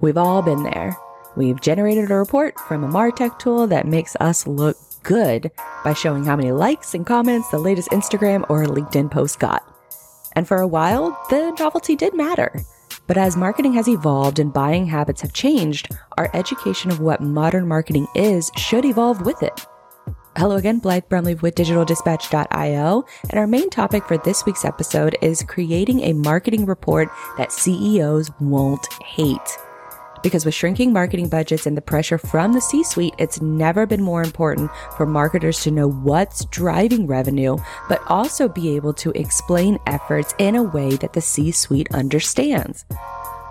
We've all been there. We've generated a report from a MarTech tool that makes us look good by showing how many likes and comments the latest Instagram or LinkedIn post got. And for a while, the novelty did matter. But as marketing has evolved and buying habits have changed, our education of what modern marketing is should evolve with it. Hello again, Blythe Brumleve with DigitalDispatch.io, and our main topic for this week's episode is creating a marketing report that CEOs won't hate. Because with shrinking marketing budgets and the pressure from the C suite, it's never been more important for marketers to know what's driving revenue, but also be able to explain efforts in a way that the C suite understands.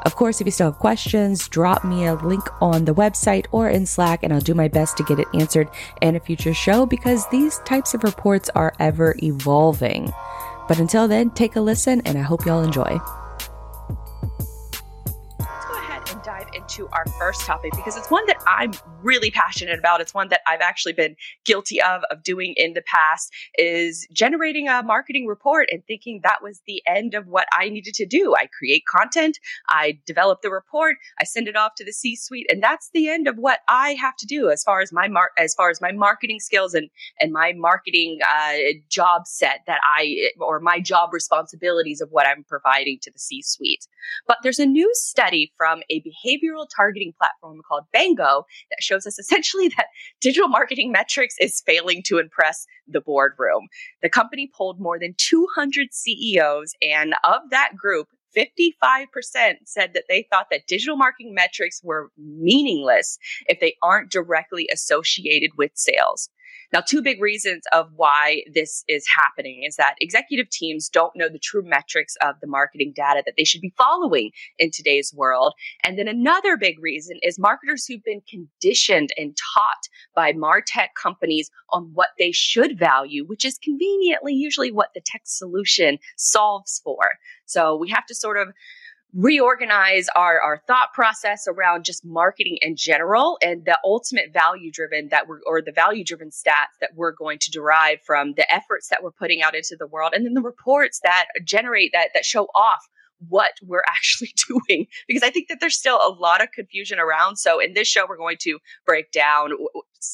Of course, if you still have questions, drop me a link on the website or in Slack, and I'll do my best to get it answered in a future show because these types of reports are ever evolving. But until then, take a listen, and I hope y'all enjoy. Into our first topic because it's one that I'm really passionate about. It's one that I've actually been guilty of of doing in the past is generating a marketing report and thinking that was the end of what I needed to do. I create content, I develop the report, I send it off to the C-suite, and that's the end of what I have to do as far as my mar- as far as my marketing skills and and my marketing uh, job set that I or my job responsibilities of what I'm providing to the C-suite. But there's a new study from a behavioral targeting platform called Bango that shows us essentially that digital marketing metrics is failing to impress the boardroom. The company polled more than 200 CEOs, and of that group, 55% said that they thought that digital marketing metrics were meaningless if they aren't directly associated with sales. Now, two big reasons of why this is happening is that executive teams don't know the true metrics of the marketing data that they should be following in today's world. And then another big reason is marketers who've been conditioned and taught by MarTech companies on what they should value, which is conveniently usually what the tech solution solves for. So we have to sort of reorganize our, our thought process around just marketing in general and the ultimate value driven that we're or the value driven stats that we're going to derive from the efforts that we're putting out into the world and then the reports that generate that that show off what we're actually doing. Because i think that there's still a lot of confusion around. So in this show we're going to break down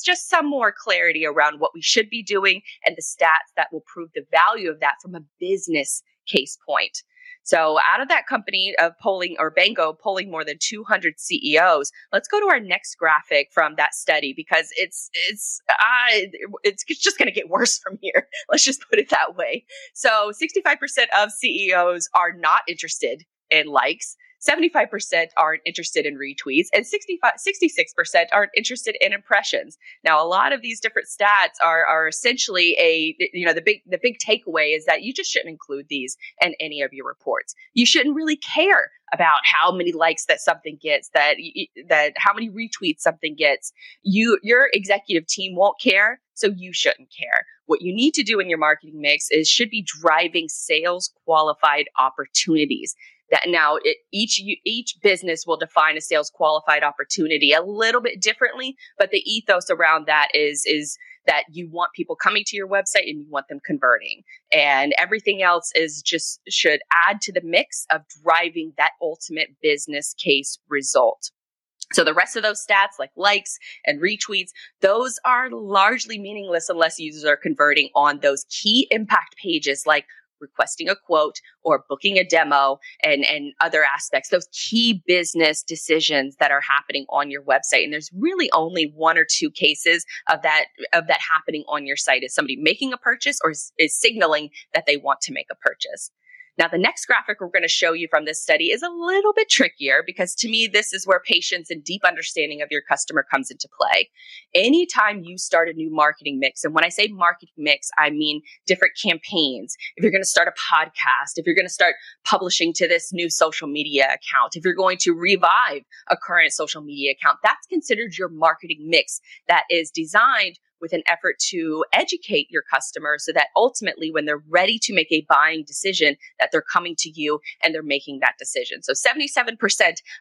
just some more clarity around what we should be doing and the stats that will prove the value of that from a business case point so out of that company of polling or Bango polling more than 200 CEOs, let's go to our next graphic from that study because it's it's uh, it's just going to get worse from here. Let's just put it that way. So 65% of CEOs are not interested in likes. 75% aren't interested in retweets and 65, 66% aren't interested in impressions. Now, a lot of these different stats are, are essentially a, you know, the big, the big takeaway is that you just shouldn't include these in any of your reports. You shouldn't really care about how many likes that something gets, that, that how many retweets something gets. You, your executive team won't care. So you shouldn't care. What you need to do in your marketing mix is should be driving sales qualified opportunities that now it, each each business will define a sales qualified opportunity a little bit differently but the ethos around that is is that you want people coming to your website and you want them converting. And everything else is just should add to the mix of driving that ultimate business case result. So the rest of those stats like likes and retweets, those are largely meaningless unless users are converting on those key impact pages like requesting a quote or booking a demo and, and other aspects, those key business decisions that are happening on your website. And there's really only one or two cases of that, of that happening on your site. Is somebody making a purchase or is, is signaling that they want to make a purchase? Now, the next graphic we're going to show you from this study is a little bit trickier because to me, this is where patience and deep understanding of your customer comes into play. Anytime you start a new marketing mix, and when I say marketing mix, I mean different campaigns. If you're going to start a podcast, if you're going to start publishing to this new social media account, if you're going to revive a current social media account, that's considered your marketing mix that is designed with an effort to educate your customer so that ultimately when they're ready to make a buying decision that they're coming to you and they're making that decision. So 77%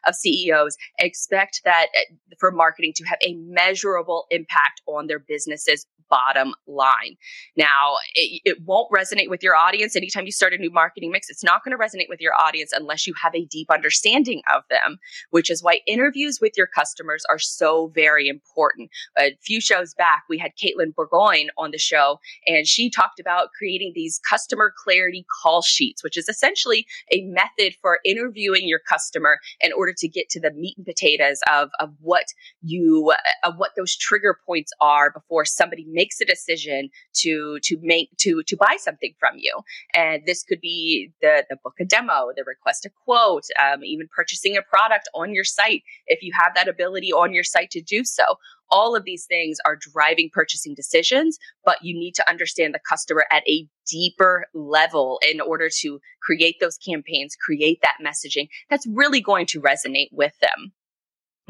of CEOs expect that uh, for marketing to have a measurable impact on their businesses bottom line. Now, it, it, won't resonate with your audience anytime you start a new marketing mix. It's not going to resonate with your audience unless you have a deep understanding of them, which is why interviews with your customers are so very important. A few shows back, we had Caitlin Burgoyne on the show, and she talked about creating these customer clarity call sheets, which is essentially a method for interviewing your customer in order to get to the meat and potatoes of, of what you, of what those trigger points are before somebody makes makes a decision to to make to to buy something from you. And this could be the the book a demo the request a quote um, even purchasing a product on your site if you have that ability on your site to do so all of these things are driving purchasing decisions, but you need to understand the customer at a deeper level in order to create those campaigns, create that messaging that's really going to resonate with them.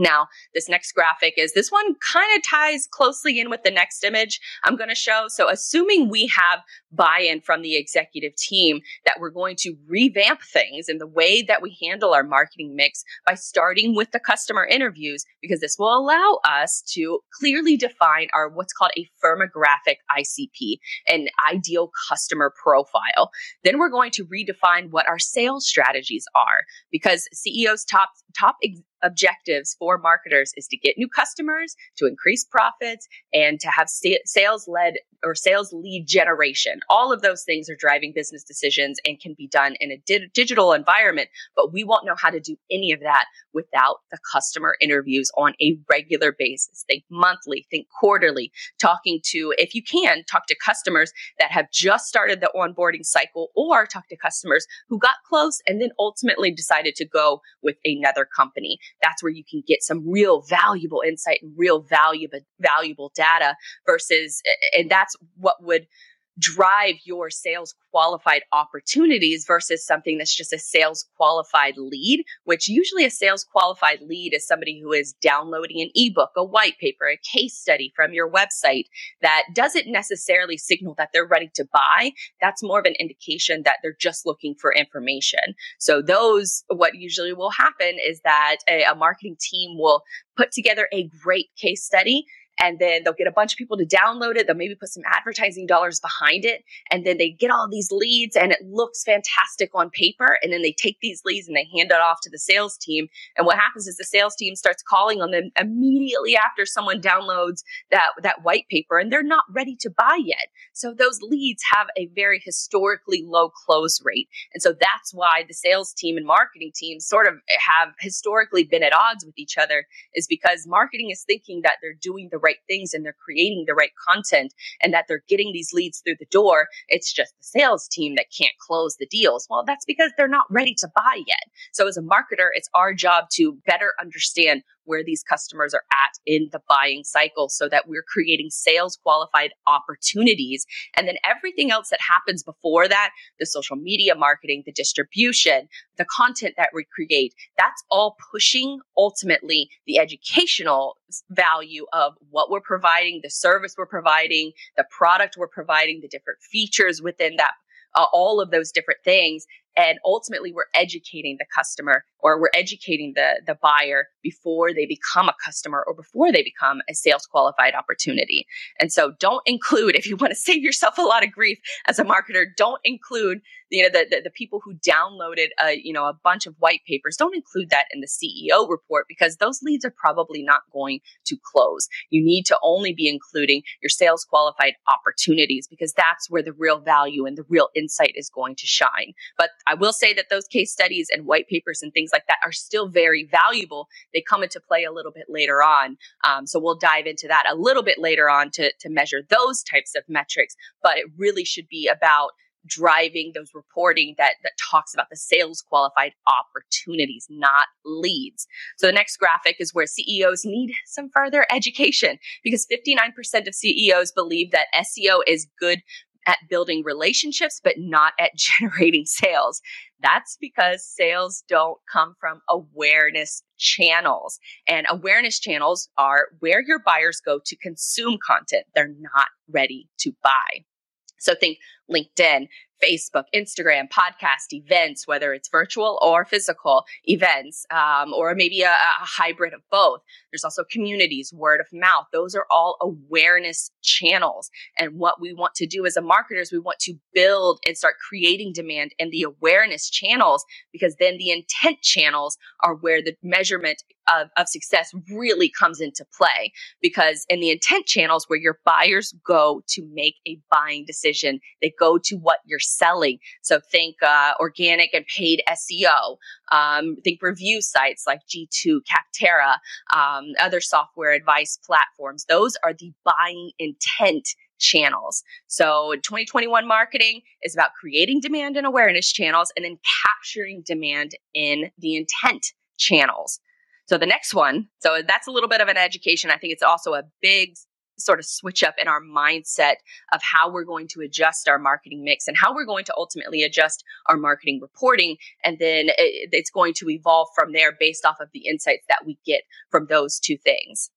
Now, this next graphic is this one kind of ties closely in with the next image I'm going to show. So, assuming we have buy in from the executive team that we're going to revamp things in the way that we handle our marketing mix by starting with the customer interviews, because this will allow us to clearly define our what's called a firmographic ICP, an ideal customer profile. Then we're going to redefine what our sales strategies are because CEOs top top objectives for marketers is to get new customers, to increase profits, and to have sales led or sales lead generation. All of those things are driving business decisions and can be done in a di- digital environment, but we won't know how to do any of that without the customer interviews on a regular basis. Think monthly, think quarterly, talking to, if you can, talk to customers that have just started the onboarding cycle or talk to customers who got close and then ultimately decided to go with another company that's where you can get some real valuable insight and real valuable valuable data versus and that's what would drive your sales qualified opportunities versus something that's just a sales qualified lead, which usually a sales qualified lead is somebody who is downloading an ebook, a white paper, a case study from your website that doesn't necessarily signal that they're ready to buy. That's more of an indication that they're just looking for information. So those, what usually will happen is that a, a marketing team will put together a great case study and then they'll get a bunch of people to download it. They'll maybe put some advertising dollars behind it. And then they get all these leads and it looks fantastic on paper. And then they take these leads and they hand it off to the sales team. And what happens is the sales team starts calling on them immediately after someone downloads that, that white paper and they're not ready to buy yet. So those leads have a very historically low close rate. And so that's why the sales team and marketing teams sort of have historically been at odds with each other is because marketing is thinking that they're doing the right things and they're creating the right content and that they're getting these leads through the door. It's just the sales team that can't close the deals. Well, that's because they're not ready to buy yet. So as a marketer, it's our job to better understand where these customers are at in the buying cycle so that we're creating sales qualified opportunities. And then everything else that happens before that, the social media marketing, the distribution, the content that we create, that's all pushing ultimately the educational value of what we're providing, the service we're providing, the product we're providing, the different features within that uh, all of those different things and ultimately we're educating the customer or we're educating the the buyer before they become a customer or before they become a sales qualified opportunity. And so don't include if you want to save yourself a lot of grief as a marketer don't include you know the, the, the people who downloaded a you know a bunch of white papers. Don't include that in the ceo report because those leads are probably not going to close. You need to only be including your sales qualified opportunities because that's where the real value and the real insight is going to shine. But I will say that those case studies and white papers and things like that are still very valuable. They come into play a little bit later on. Um, so we'll dive into that a little bit later on to, to measure those types of metrics. But it really should be about driving those reporting that that talks about the sales qualified opportunities not leads so the next graphic is where ceos need some further education because 59% of ceos believe that seo is good at building relationships, but not at generating sales. That's because sales don't come from awareness channels. And awareness channels are where your buyers go to consume content they're not ready to buy. So think LinkedIn, Facebook, Instagram, podcast, events, whether it's virtual or physical events, um, or maybe a, a hybrid of both. There's also communities, word of mouth. Those are all awareness channels. And what we want to do as a marketer is we want to build and start creating demand in the awareness channels because then the intent channels are where the measurement of, of success really comes into play because in the intent channels where your buyers go to make a buying decision, they go to what you're selling. So think uh, organic and paid SEO. Um, think review sites like G2, Capterra, um, other software advice platforms. Those are the buying intent channels. So 2021 marketing is about creating demand and awareness channels and then capturing demand in the intent channels. So the next one, so that's a little bit of an education. I think it's also a big sort of switch up in our mindset of how we're going to adjust our marketing mix and how we're going to ultimately adjust our marketing reporting. And then it's going to evolve from there based off of the insights that we get from those two things.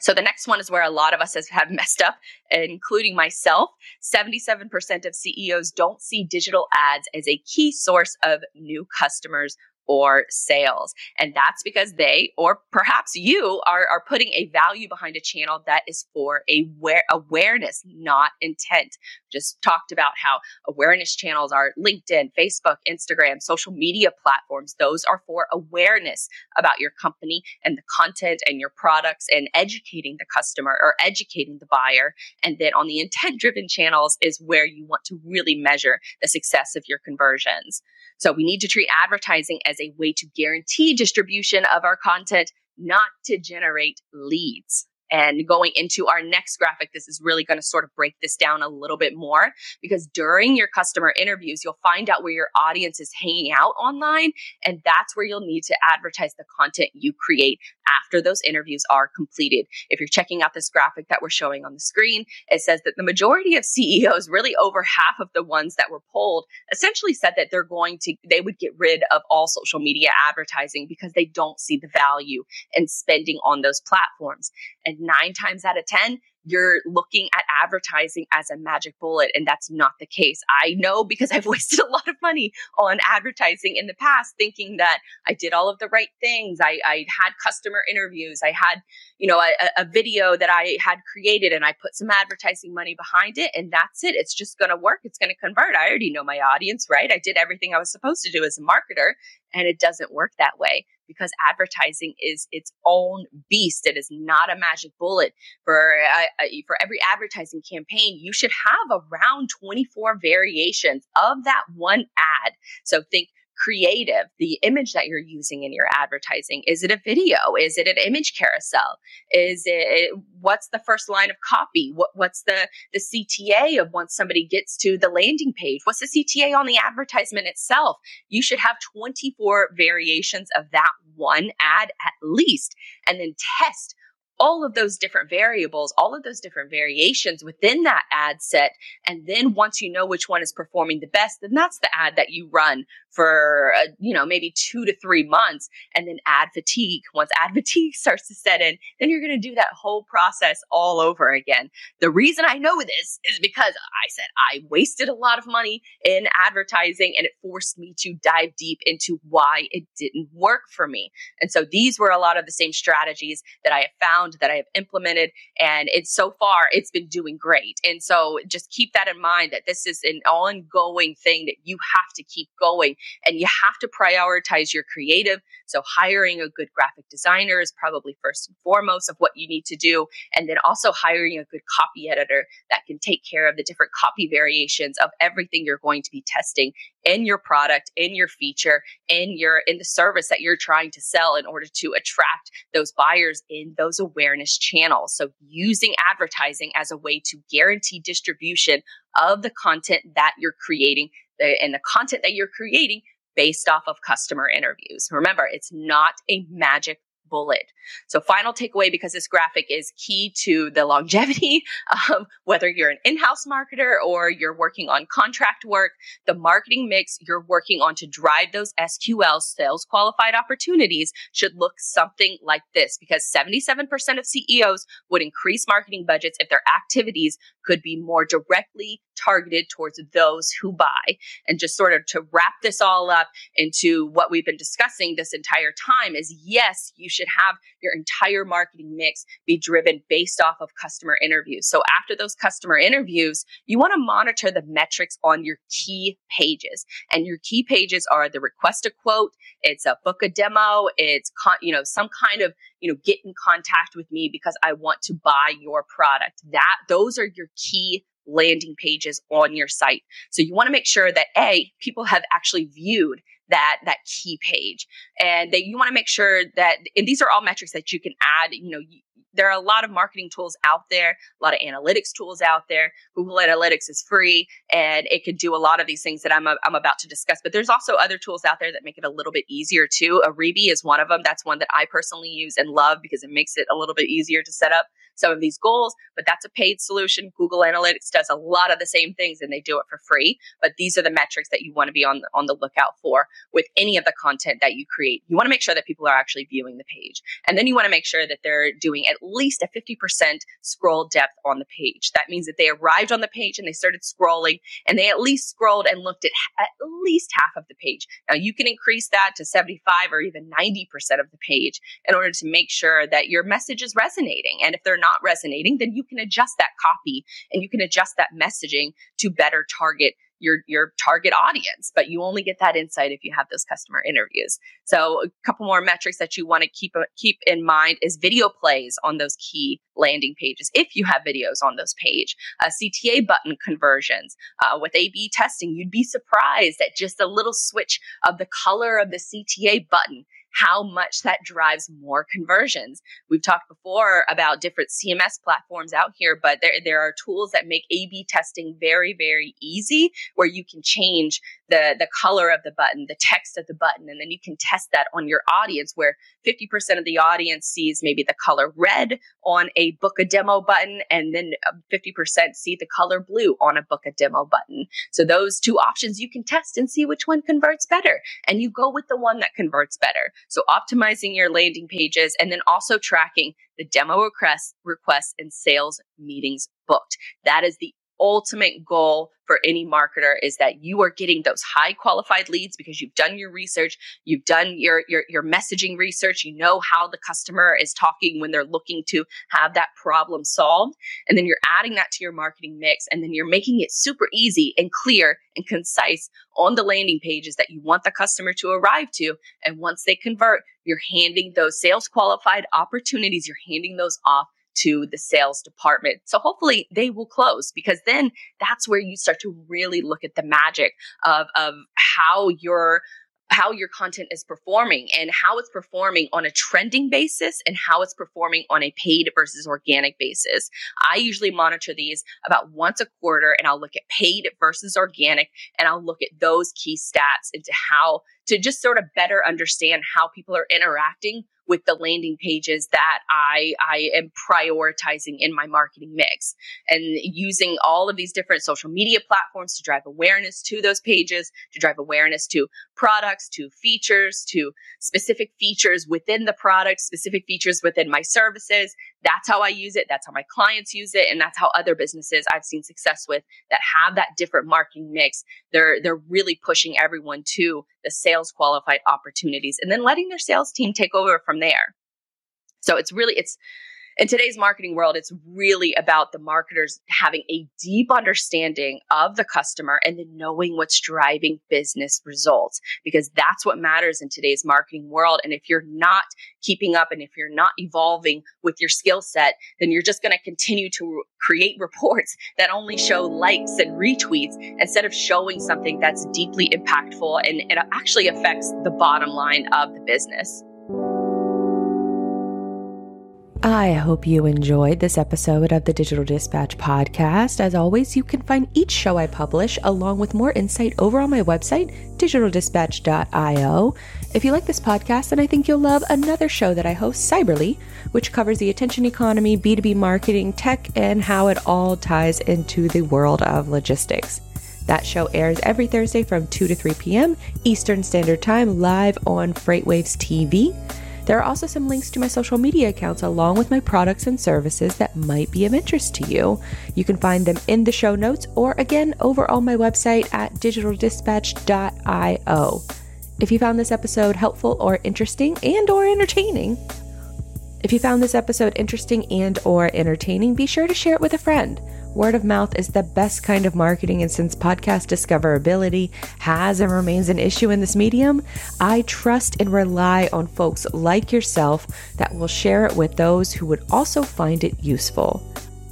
So the next one is where a lot of us have messed up, including myself. 77% of CEOs don't see digital ads as a key source of new customers or sales. And that's because they, or perhaps you, are, are putting a value behind a channel that is for aware, awareness, not intent. Just talked about how awareness channels are LinkedIn, Facebook, Instagram, social media platforms. Those are for awareness about your company and the content and your products and educating the customer or educating the buyer. And then on the intent driven channels is where you want to really measure the success of your conversions. So we need to treat advertising as a way to guarantee distribution of our content, not to generate leads. And going into our next graphic, this is really going to sort of break this down a little bit more because during your customer interviews, you'll find out where your audience is hanging out online. And that's where you'll need to advertise the content you create after those interviews are completed. If you're checking out this graphic that we're showing on the screen, it says that the majority of CEOs, really over half of the ones that were polled, essentially said that they're going to, they would get rid of all social media advertising because they don't see the value in spending on those platforms. And nine times out of 10, you're looking at advertising as a magic bullet, and that's not the case. I know because I've wasted a lot of money on advertising in the past, thinking that I did all of the right things. I, I had customer interviews. I had, you know, a, a video that I had created, and I put some advertising money behind it, and that's it. It's just going to work. It's going to convert. I already know my audience, right? I did everything I was supposed to do as a marketer, and it doesn't work that way because advertising is its own beast. It is not a magic bullet. For uh, uh, for every advertising campaign, you should have around 24 variations of that one ad. So think creative, the image that you're using in your advertising. Is it a video? Is it an image carousel? Is it what's the first line of copy? What, what's the, the CTA of once somebody gets to the landing page? What's the CTA on the advertisement itself? You should have 24 variations of that one ad at least, and then test all of those different variables, all of those different variations within that ad set. And then once you know which one is performing the best, then that's the ad that you run for, uh, you know, maybe two to three months. And then ad fatigue. Once ad fatigue starts to set in, then you're going to do that whole process all over again. The reason I know this is because I said I wasted a lot of money in advertising and it forced me to dive deep into why it didn't work for me. And so these were a lot of the same strategies that I have found found that I have implemented. And it's so far, it's been doing great. And so just keep that in mind that this is an ongoing thing that you have to keep going and you have to prioritize your creative. So hiring a good graphic designer is probably first and foremost of what you need to do. And then also hiring a good copy editor that can take care of the different copy variations of everything you're going to be testing in your product, in your feature, in your in the service that you're trying to sell in order to attract those buyers in those awareness channels. So using advertising as a way to guarantee distribution of the content that you're creating uh, and the content that you're creating based off of customer interviews. Remember, it's not a magic bullet. So, final takeaway because this graphic is key to the longevity of whether you're an in house marketer or you're working on contract work, the marketing mix you're working on to drive those SQL sales qualified opportunities should look something like this because 77% of CEOs would increase marketing budgets if their activities could be more directly targeted towards those who buy. And just sort of to wrap this all up into what we've been discussing this entire time is yes, you should have your entire marketing mix be driven based off of customer interviews. So after those customer interviews, you want to monitor the metrics on your key pages. And your key pages are the request a quote, it's a book a demo, it's con- you know some kind of you know get in contact with me because I want to buy your product. That those are your key landing pages on your site. So you want to make sure that A, people have actually viewed that that key page and that you want to make sure that and these are all metrics that you can add you know there are a lot of marketing tools out there, a lot of analytics tools out there. Google Analytics is free and it can do a lot of these things that I'm, I'm about to discuss. But there's also other tools out there that make it a little bit easier too. Ariby is one of them. That's one that I personally use and love because it makes it a little bit easier to set up some of these goals, but that's a paid solution. Google Analytics does a lot of the same things and they do it for free. But these are the metrics that you want to be on on the lookout for with any of the content that you create. You want to make sure that people are actually viewing the page. And then you want to make sure that they're doing at least a 50% scroll depth on the page. That means that they arrived on the page and they started scrolling and they at least scrolled and looked at at least half of the page. Now you can increase that to 75 or even 90% of the page in order to make sure that your message is resonating. And if they're not resonating, then you can adjust that copy and you can adjust that messaging to better target your your target audience but you only get that insight if you have those customer interviews. So a couple more metrics that you want to keep uh, keep in mind is video plays on those key landing pages if you have videos on those page. Uh, cta button conversions uh, with a b testing you'd be surprised at just a little switch of the color of the cta button how much that drives more conversions. We've talked before about different CMS platforms out here, but there, there are tools that make A B testing very, very easy where you can change the, the color of the button, the text of the button, and then you can test that on your audience where 50% of the audience sees maybe the color red on a book a demo button, and then 50% um, see the color blue on a book a demo button. So those two options you can test and see which one converts better. And you go with the one that converts better. So optimizing your landing pages and then also tracking the demo requests, requests and sales meetings booked. That is the ultimate goal for any marketer is that you are getting those high qualified leads because you've done your research, you've done your, your, your messaging research, you know how the customer is talking when they're looking to have that problem solved. And then you're adding that to your marketing mix and then you're making it super easy and clear and concise on the landing pages that you want the customer to arrive to. And once they convert, you're handing those sales qualified opportunities, you're handing those off to the sales department. So hopefully they will close because then that's where you start to really look at the magic of, of how your how your content is performing and how it's performing on a trending basis and how it's performing on a paid versus organic basis. I usually monitor these about once a quarter and I'll look at paid versus organic and I'll look at those key stats into how to just sort of better understand how people are interacting with the landing pages that I, I am prioritizing in my marketing mix and using all of these different social media platforms to drive awareness to those pages, to drive awareness to products, to features, to specific features within the product, specific features within my services. That's how I use it. That's how my clients use it. And that's how other businesses I've seen success with that have that different marketing mix. They're, they're really pushing everyone to the sales qualified opportunities and then letting their sales team take over from there. So it's really, it's, in today's marketing world, it's really about the marketers having a deep understanding of the customer and then knowing what's driving business results because that's what matters in today's marketing world. And if you're not keeping up and if you're not evolving with your skill set, then you're just going to continue to create reports that only show likes and retweets instead of showing something that's deeply impactful and it actually affects the bottom line of the business. I hope you enjoyed this episode of the Digital Dispatch podcast. As always, you can find each show I publish along with more insight over on my website, digitaldispatch.io. If you like this podcast, then I think you'll love another show that I host, Cyberly, which covers the attention economy, B2B marketing, tech, and how it all ties into the world of logistics. That show airs every Thursday from 2 to 3 p.m. Eastern Standard Time live on FreightWaves TV. There are also some links to my social media accounts along with my products and services that might be of interest to you. You can find them in the show notes or again over on my website at digitaldispatch.io. If you found this episode helpful or interesting and or entertaining, if you found this episode interesting and or entertaining, be sure to share it with a friend. Word of mouth is the best kind of marketing, and since podcast discoverability has and remains an issue in this medium, I trust and rely on folks like yourself that will share it with those who would also find it useful.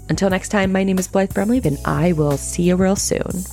Until next time, my name is Blythe Brumleve, and I will see you real soon.